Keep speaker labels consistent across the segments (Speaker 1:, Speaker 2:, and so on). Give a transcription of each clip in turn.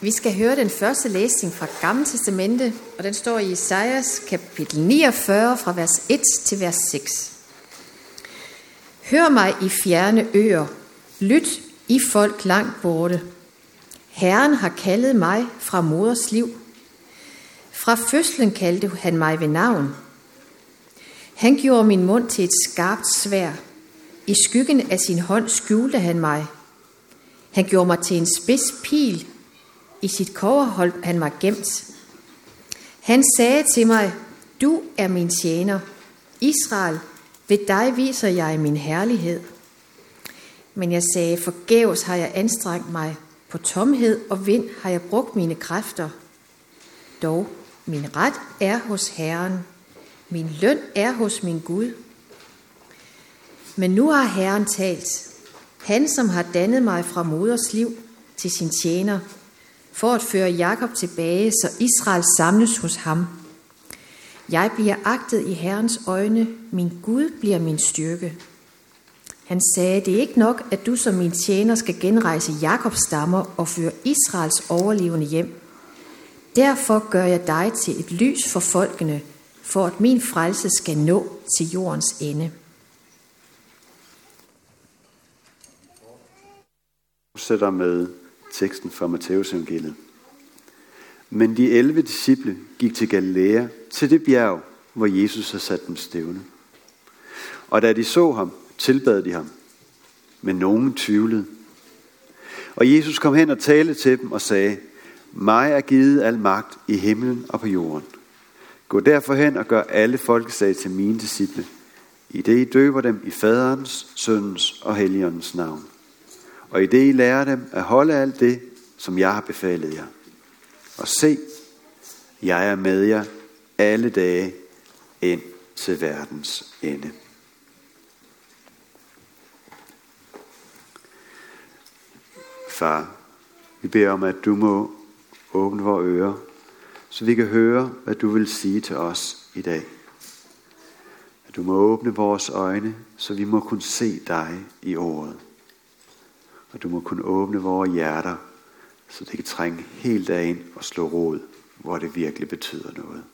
Speaker 1: Vi skal høre den første læsning fra Gamle Testamente, og den står i Isaias kapitel 49 fra vers 1 til vers 6. Hør mig i fjerne øer, lyt i folk langt borte. Herren har kaldet mig fra moders liv. Fra fødslen kaldte han mig ved navn. Han gjorde min mund til et skarpt svær. I skyggen af sin hånd skjulte han mig. Han gjorde mig til en spids pil. I sit kover holdt han mig gemt. Han sagde til mig, du er min tjener. Israel, ved dig viser jeg min herlighed. Men jeg sagde, forgæves har jeg anstrengt mig. På tomhed og vind har jeg brugt mine kræfter. Dog, min ret er hos Herren. Min løn er hos min Gud. Men nu har Herren talt. Han, som har dannet mig fra moders liv til sin tjener, for at føre Jakob tilbage, så Israel samles hos ham. Jeg bliver agtet i Herrens øjne, min Gud bliver min styrke. Han sagde, det er ikke nok, at du som min tjener skal genrejse Jakobs stammer og føre Israels overlevende hjem. Derfor gør jeg dig til et lys for folkene, for at min frelse skal nå til jordens ende.
Speaker 2: Sætter med teksten fra Matteus evangeliet. Men de 11 disciple gik til Galilea, til det bjerg, hvor Jesus havde sat dem stævne. Og da de så ham, tilbad de ham. Men nogen tvivlede. Og Jesus kom hen og talte til dem og sagde, mig er givet al magt i himlen og på jorden. Gå derfor hen og gør alle folkeslag til mine disciple, i det I døber dem i faderens, søndens og helligåndens navn. Og i det I lærer dem at holde alt det, som jeg har befalet jer. Og se, jeg er med jer alle dage ind til verdens ende. Far, vi beder om, at du må åbne vores ører, så vi kan høre, hvad du vil sige til os i dag. At du må åbne vores øjne, så vi må kunne se dig i ordet. Og du må kunne åbne vores hjerter, så det kan trænge helt derind og slå rod, hvor det virkelig betyder noget.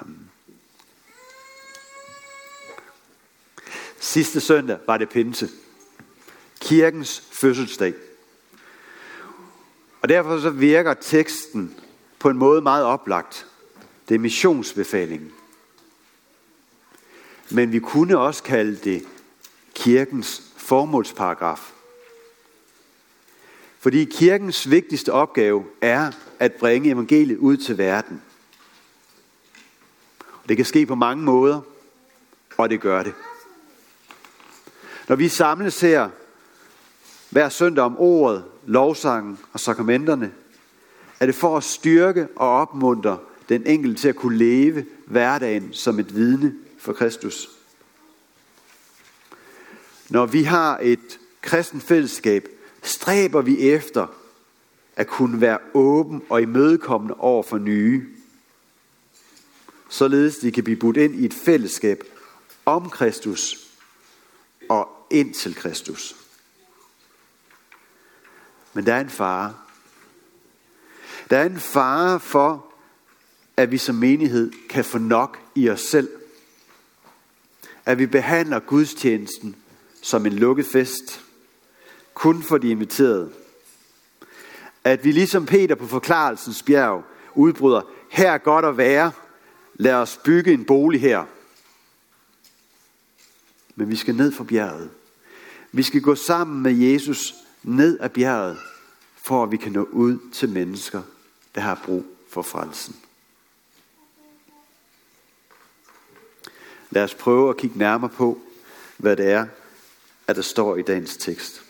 Speaker 2: Amen. Sidste søndag var det pinse. Kirkens fødselsdag. Og derfor så virker teksten på en måde meget oplagt. Det er missionsbefalingen. Men vi kunne også kalde det kirkens formålsparagraf. Fordi kirkens vigtigste opgave er at bringe evangeliet ud til verden. Det kan ske på mange måder, og det gør det. Når vi samles her hver søndag om ordet, lovsangen og sakramenterne, er det for at styrke og opmuntre den enkelte til at kunne leve hverdagen som et vidne for Kristus. Når vi har et kristen fællesskab, stræber vi efter at kunne være åben og imødekommende over for nye. Således de kan blive budt ind i et fællesskab om Kristus og ind til Kristus. Men der er en fare. Der er en fare for, at vi som menighed kan få nok i os selv. At vi behandler gudstjenesten som en lukket fest kun for de inviterede. At vi ligesom Peter på forklarelsens bjerg udbryder, her er godt at være, lad os bygge en bolig her. Men vi skal ned fra bjerget. Vi skal gå sammen med Jesus ned ad bjerget, for at vi kan nå ud til mennesker, der har brug for frelsen. Lad os prøve at kigge nærmere på, hvad det er, at der står i dagens tekst.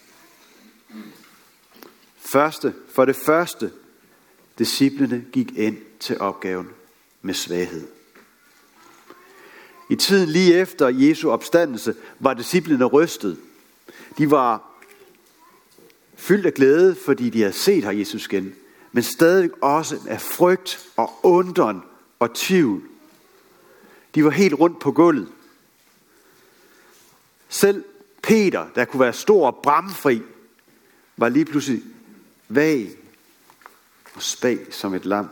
Speaker 2: Første, for det første, disciplene gik ind til opgaven med svaghed. I tiden lige efter Jesu opstandelse var disciplene rystet. De var fyldt af glæde, fordi de havde set her Jesus igen, men stadig også af frygt og undren og tvivl. De var helt rundt på gulvet. Selv Peter, der kunne være stor og bramfri, var lige pludselig vag og spag som et lam.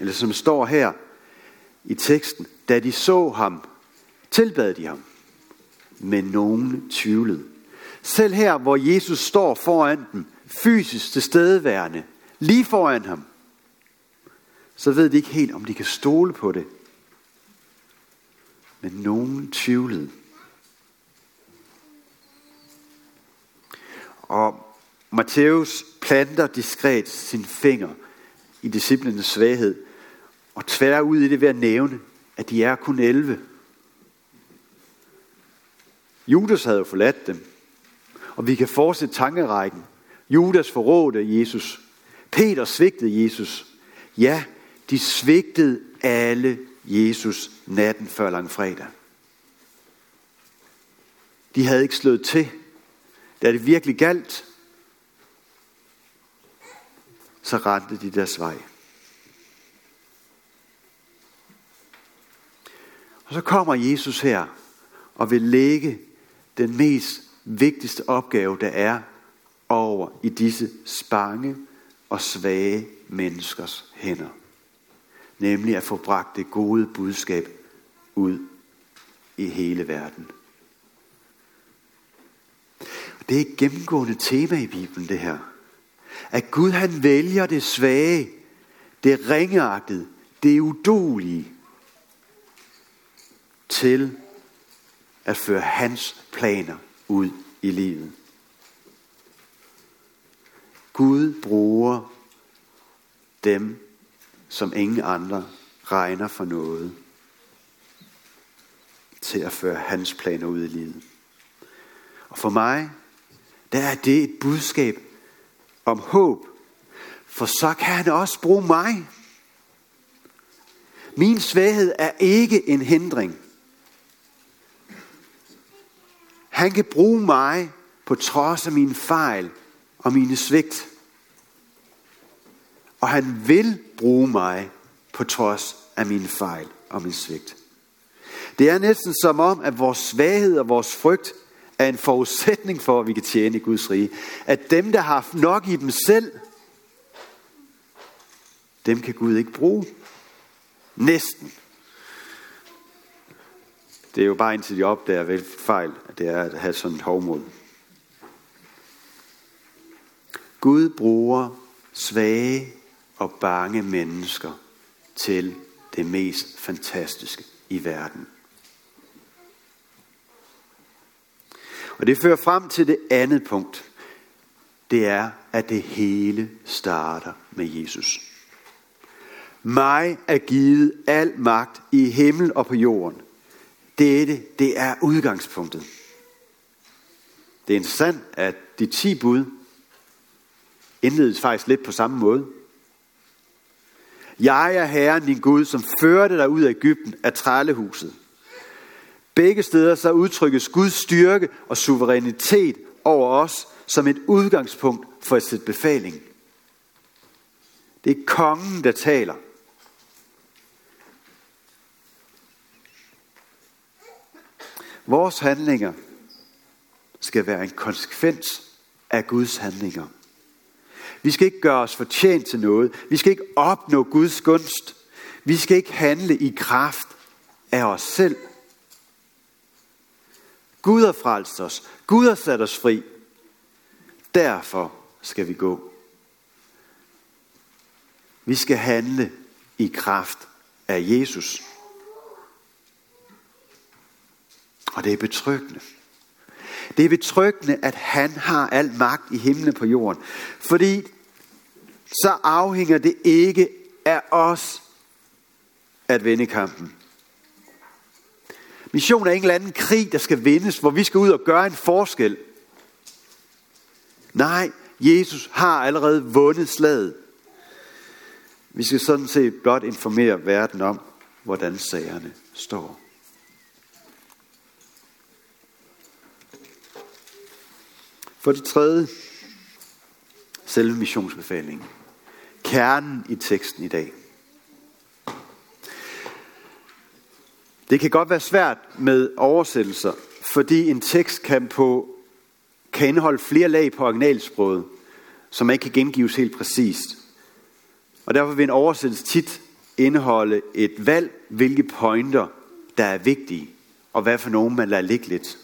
Speaker 2: Eller som står her i teksten, da de så ham, tilbad de ham, men nogen tvivlede. Selv her, hvor Jesus står foran dem, fysisk tilstedeværende, lige foran ham, så ved de ikke helt, om de kan stole på det. Men nogen tvivlede. Og Matthæus planter diskret sin finger i disciplinens svaghed, og tværer ud i det ved at nævne, at de er kun 11. Judas havde jo forladt dem, og vi kan fortsætte tankerækken. Judas forrådte Jesus. Peter svigtede Jesus. Ja, de svigtede alle Jesus natten før langfredag. De havde ikke slået til. Da det virkelig galt, så rettede de deres vej. Og så kommer Jesus her og vil lægge den mest vigtigste opgave, der er over i disse spange og svage menneskers hænder. Nemlig at få bragt det gode budskab ud i hele verden. Og det er et gennemgående tema i Bibelen, det her. At Gud han vælger det svage, det ringeagtede, det udulige, til at føre hans planer ud i livet. Gud bruger dem, som ingen andre regner for noget, til at føre hans planer ud i livet. Og for mig, der er det et budskab om håb, for så kan han også bruge mig. Min svaghed er ikke en hindring. Han kan bruge mig på trods af mine fejl og mine svigt. Og han vil bruge mig på trods af mine fejl og min svigt. Det er næsten som om, at vores svaghed og vores frygt er en forudsætning for, at vi kan tjene i Guds rige. At dem, der har haft nok i dem selv, dem kan Gud ikke bruge. Næsten. Det er jo bare indtil de opdager, vel fejl, at det er at have sådan et hovmod. Gud bruger svage og bange mennesker til det mest fantastiske i verden. Og det fører frem til det andet punkt. Det er, at det hele starter med Jesus. Mig er givet al magt i himmel og på jorden. Dette, det er udgangspunktet. Det er interessant, at de ti bud indledes faktisk lidt på samme måde. Jeg er Herren din Gud, som førte dig ud af Ægypten af trællehuset. Begge steder så udtrykkes Guds styrke og suverænitet over os som et udgangspunkt for at sætte befaling. Det er kongen, der taler. Vores handlinger skal være en konsekvens af Guds handlinger. Vi skal ikke gøre os fortjent til noget. Vi skal ikke opnå Guds gunst. Vi skal ikke handle i kraft af os selv. Gud har frelst os. Gud har sat os fri. Derfor skal vi gå. Vi skal handle i kraft af Jesus. Og det er betryggende. Det er betryggende, at han har al magt i himlen på jorden. Fordi så afhænger det ikke af os at vinde kampen. Mission er ikke en eller anden krig, der skal vindes, hvor vi skal ud og gøre en forskel. Nej, Jesus har allerede vundet slaget. Vi skal sådan set blot informere verden om, hvordan sagerne står. For det tredje, selve missionsbefalingen. Kernen i teksten i dag. Det kan godt være svært med oversættelser, fordi en tekst kan, på, kan indeholde flere lag på originalsproget. som ikke kan gengives helt præcist. Og derfor vil en oversættelse tit indeholde et valg, hvilke pointer, der er vigtige, og hvad for nogen man lader ligge lidt.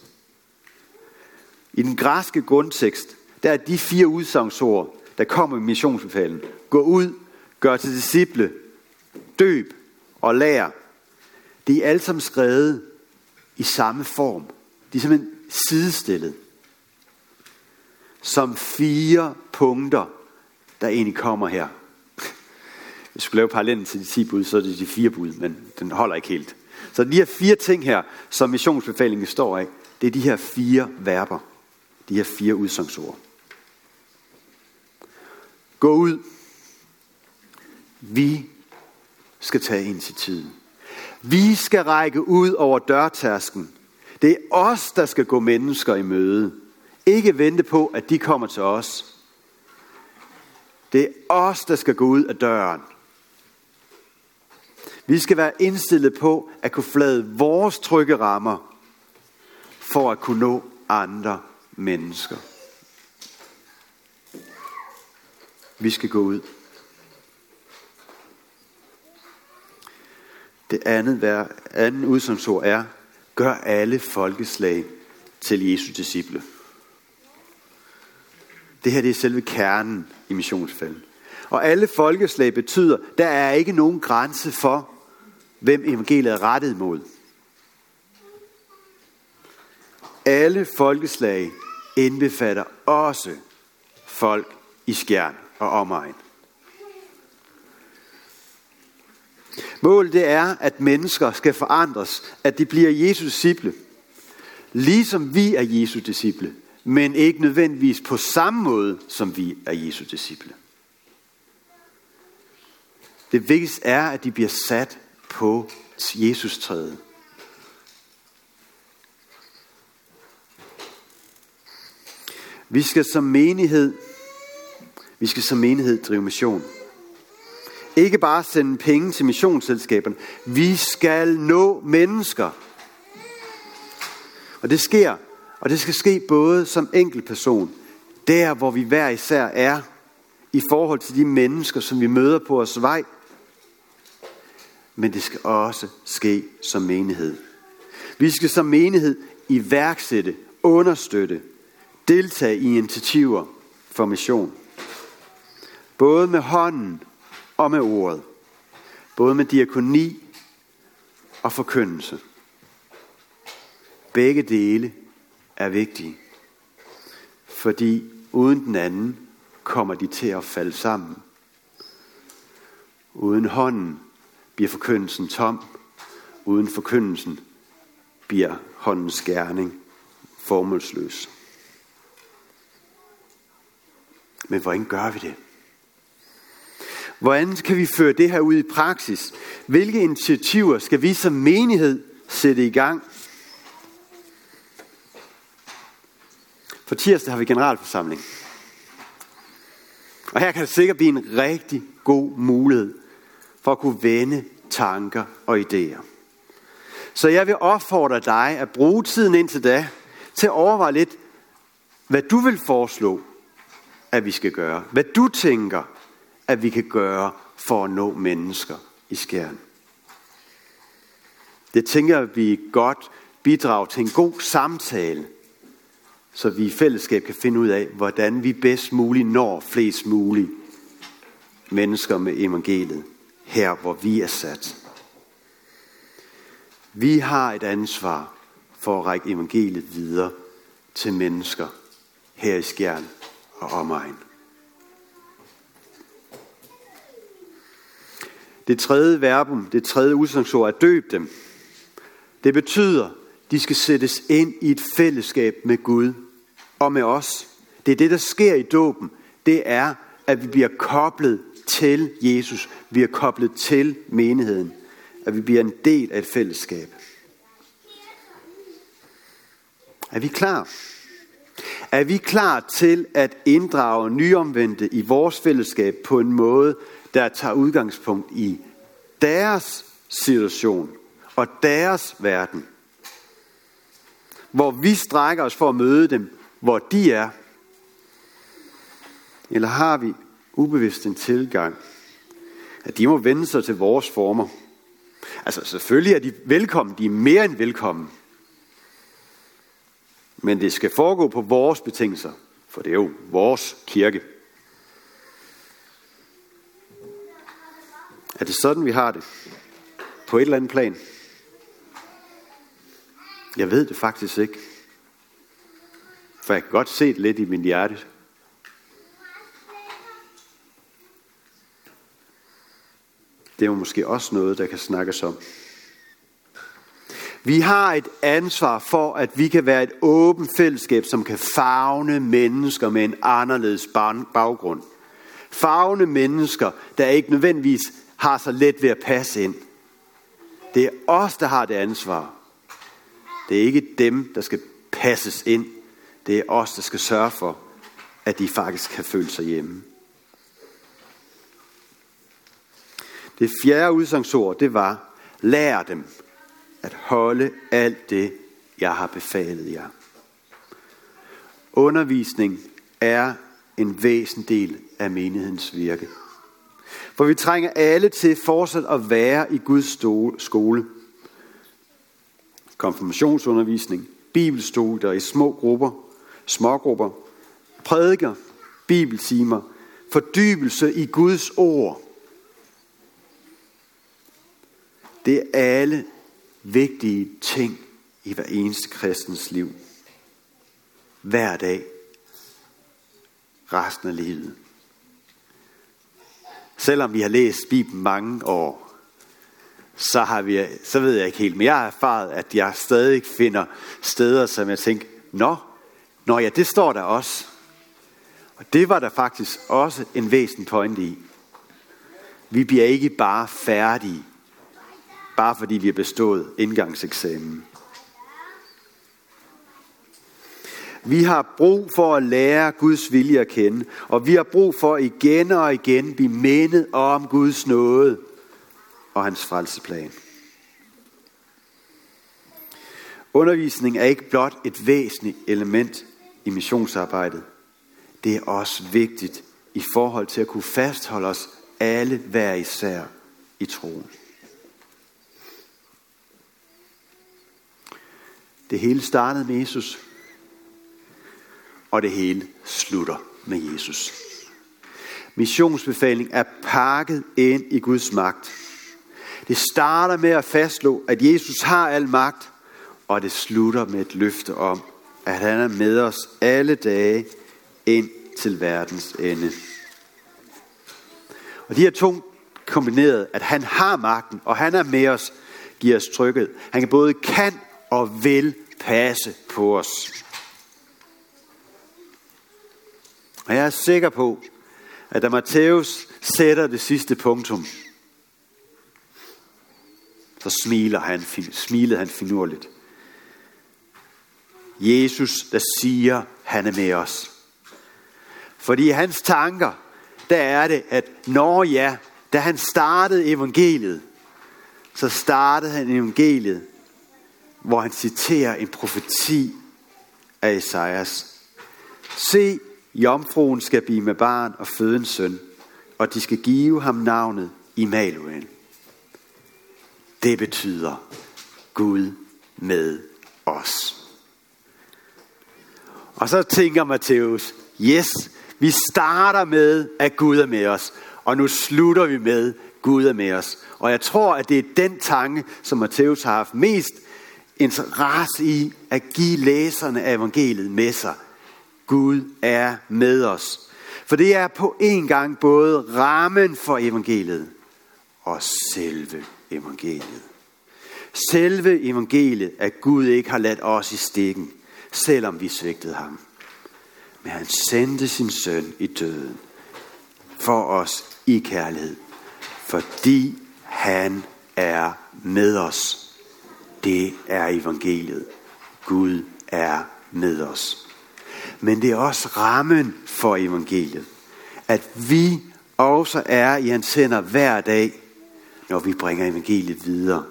Speaker 2: I den græske grundtekst, der er de fire udsagnsord, der kommer i missionsbefalen. Gå ud, gør til disciple, døb og lær. Det er alle sammen skrevet i samme form. De er simpelthen sidestillet. Som fire punkter, der egentlig kommer her. Hvis vi skulle lave parallellen til de 10 bud, så er det de fire bud, men den holder ikke helt. Så de her fire ting her, som missionsbefalingen står af, det er de her fire verber. De her fire udsangsord. Gå ud. Vi skal tage initiativet. Vi skal række ud over dørtasken. Det er os, der skal gå mennesker i møde. Ikke vente på, at de kommer til os. Det er os, der skal gå ud af døren. Vi skal være indstillet på at kunne flade vores trygge rammer for at kunne nå andre mennesker. Vi skal gå ud. Det andet, vær, anden udsangsord er, gør alle folkeslag til Jesu disciple. Det her det er selve kernen i missionsfælden. Og alle folkeslag betyder, der er ikke nogen grænse for, hvem evangeliet er rettet mod. Alle folkeslag indbefatter også folk i skjern og omegn. Målet det er, at mennesker skal forandres, at de bliver Jesu disciple. Ligesom vi er Jesu disciple, men ikke nødvendigvis på samme måde, som vi er Jesu disciple. Det vigtigste er, at de bliver sat på Jesus træet. Vi skal som menighed, vi skal som menighed drive mission. Ikke bare sende penge til missionsselskaberne. Vi skal nå mennesker. Og det sker, og det skal ske både som enkeltperson, der hvor vi hver især er, i forhold til de mennesker, som vi møder på vores vej. Men det skal også ske som menighed. Vi skal som menighed iværksætte, understøtte, deltage i initiativer for mission. Både med hånden og med ordet. Både med diakoni og forkyndelse. Begge dele er vigtige. Fordi uden den anden kommer de til at falde sammen. Uden hånden bliver forkyndelsen tom. Uden forkyndelsen bliver håndens gerning formålsløs. Men hvordan gør vi det? Hvordan kan vi føre det her ud i praksis? Hvilke initiativer skal vi som menighed sætte i gang? For tirsdag har vi generalforsamling. Og her kan det sikkert blive en rigtig god mulighed for at kunne vende tanker og idéer. Så jeg vil opfordre dig at bruge tiden indtil da til at overveje lidt, hvad du vil foreslå, at vi skal gøre. Hvad du tænker, at vi kan gøre for at nå mennesker i skæren. Det tænker jeg, at vi godt bidrager til en god samtale, så vi i fællesskab kan finde ud af, hvordan vi bedst muligt når flest mulige mennesker med evangeliet, her hvor vi er sat. Vi har et ansvar for at række evangeliet videre til mennesker her i Skjern og omegn. Det tredje verbum, det tredje udsangsord er døb dem. Det betyder, de skal sættes ind i et fællesskab med Gud og med os. Det er det, der sker i dåben. Det er, at vi bliver koblet til Jesus. Vi er koblet til menigheden. At vi bliver en del af et fællesskab. Er vi klar? Er vi klar til at inddrage nyomvendte i vores fællesskab på en måde, der tager udgangspunkt i deres situation og deres verden. Hvor vi strækker os for at møde dem, hvor de er. Eller har vi ubevidst en tilgang, at de må vende sig til vores former? Altså selvfølgelig er de velkommen, de er mere end velkommen. Men det skal foregå på vores betingelser, for det er jo vores kirke. Er det sådan, vi har det? På et eller andet plan? Jeg ved det faktisk ikke. For jeg kan godt se det lidt i min hjerte. Det er jo måske også noget, der kan snakkes om. Vi har et ansvar for, at vi kan være et åbent fællesskab, som kan fagne mennesker med en anderledes baggrund. Fagne mennesker, der ikke nødvendigvis har så let ved at passe ind. Det er os, der har det ansvar. Det er ikke dem, der skal passes ind. Det er os, der skal sørge for, at de faktisk kan føle sig hjemme. Det fjerde udsangsord, det var, lær dem at holde alt det, jeg har befalet jer. Undervisning er en væsentlig del af menighedens virke. For vi trænger alle til fortsat at være i Guds skole. Konfirmationsundervisning, bibelstudier i små grupper, smågrupper, prædiker, bibeltimer, fordybelse i Guds ord. Det er alle vigtige ting i hver eneste kristens liv. Hver dag. Resten af livet. Selvom vi har læst Bibelen mange år, så, har vi, så ved jeg ikke helt, men jeg har erfaret, at jeg stadig finder steder, som jeg tænker, nå, nå ja, det står der også. Og det var der faktisk også en væsentlig pointe i. Vi bliver ikke bare færdige, bare fordi vi har bestået indgangseksamen. Vi har brug for at lære Guds vilje at kende, og vi har brug for igen og igen blive mindet om Guds nåde og hans frelseplan. Undervisning er ikke blot et væsentligt element i missionsarbejdet. Det er også vigtigt i forhold til at kunne fastholde os alle hver især i troen. Det hele startede med Jesus, og det hele slutter med Jesus. Missionsbefaling er pakket ind i Guds magt. Det starter med at fastslå, at Jesus har al magt, og det slutter med et løfte om, at han er med os alle dage ind til verdens ende. Og de her to kombineret, at han har magten, og han er med os, giver os trykket. Han kan både kan og vil passe på os. Og jeg er sikker på, at da Matthæus sætter det sidste punktum, så smiler han, smilede han finurligt. Jesus, der siger, han er med os. Fordi i hans tanker, der er det, at når ja, da han startede evangeliet, så startede han evangeliet, hvor han citerer en profeti af Esajas. Se, Jomfruen skal blive med barn og føde en søn, og de skal give ham navnet Immanuel. Det betyder Gud med os. Og så tænker Matthæus, yes, vi starter med, at Gud er med os, og nu slutter vi med, Gud er med os. Og jeg tror, at det er den tanke, som Matthæus har haft mest interesse i at give læserne af evangeliet med sig. Gud er med os. For det er på en gang både rammen for evangeliet og selve evangeliet. Selve evangeliet, at Gud ikke har ladt os i stikken, selvom vi svigtede ham. Men han sendte sin søn i døden for os i kærlighed, fordi han er med os. Det er evangeliet. Gud er med os. Men det er også rammen for evangeliet. At vi også er i hans hænder hver dag, når vi bringer evangeliet videre.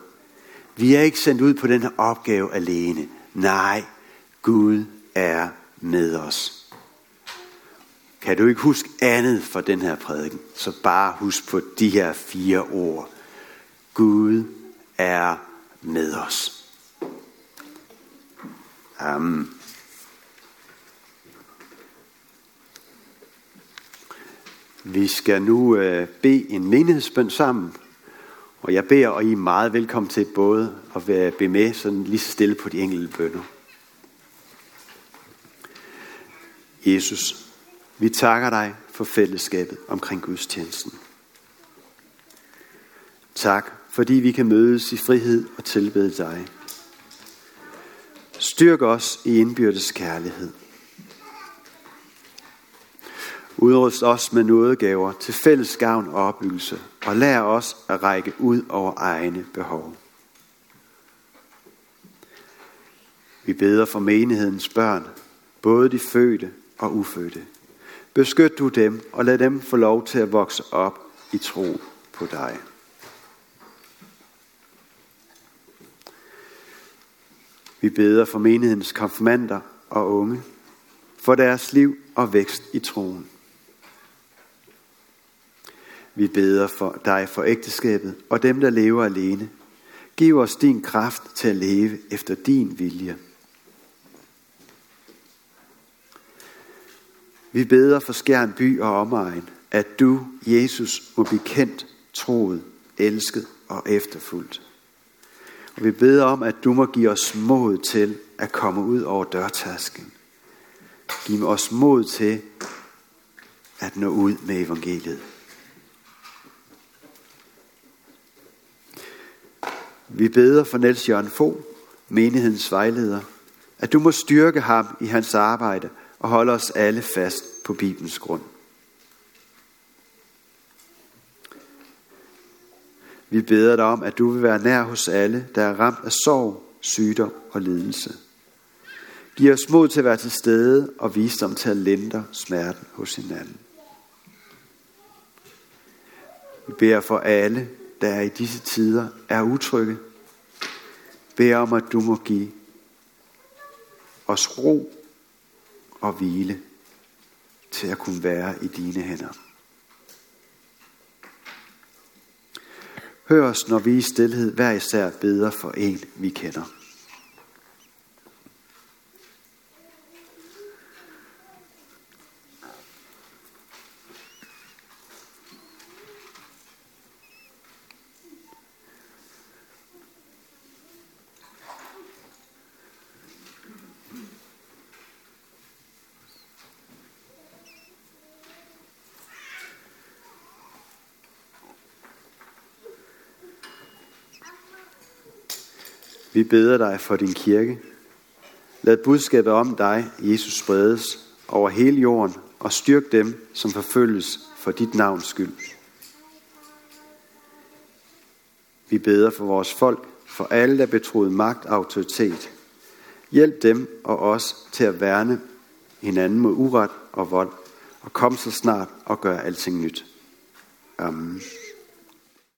Speaker 2: Vi er ikke sendt ud på den her opgave alene. Nej, Gud er med os. Kan du ikke huske andet for den her prædiken, så bare husk på de her fire ord. Gud er med os. Amen. Vi skal nu øh, bede en menighedsbøn sammen, og jeg beder, og I er meget velkommen til både at være be med sådan lige stille på de enkelte bønder. Jesus, vi takker dig for fællesskabet omkring gudstjenesten. Tak, fordi vi kan mødes i frihed og tilbede dig. Styrk os i indbyrdes kærlighed. Udrust os med nådegaver til fælles gavn og opbyggelse, og lær os at række ud over egne behov. Vi beder for menighedens børn, både de fødte og ufødte. Beskyt du dem, og lad dem få lov til at vokse op i tro på dig. Vi beder for menighedens konfirmander og unge, for deres liv og vækst i troen. Vi beder for dig for ægteskabet og dem, der lever alene. Giv os din kraft til at leve efter din vilje. Vi beder for Skjern by og omegn, at du, Jesus, må blive kendt, troet, elsket og efterfulgt. Og vi beder om, at du må give os mod til at komme ud over dørtasken. Giv os mod til at nå ud med evangeliet. Vi beder for Niels Jørgen Fogh, menighedens vejleder, at du må styrke ham i hans arbejde og holde os alle fast på Bibelens grund. Vi beder dig om, at du vil være nær hos alle, der er ramt af sorg, sygdom og lidelse. Giv os mod til at være til stede og visdom til at lindre smerten hos hinanden. Vi beder for alle, der i disse tider er utrygge. Bed om, at du må give os ro og hvile til at kunne være i dine hænder. Hør os, når vi i stillhed hver især beder for en, vi kender. Vi beder dig for din kirke. Lad budskabet om dig, Jesus, spredes over hele jorden og styrk dem, som forfølges for dit navns skyld. Vi beder for vores folk, for alle, der betroet magt og autoritet. Hjælp dem og os til at værne hinanden mod uret og vold, og kom så snart og gør alting nyt. Amen.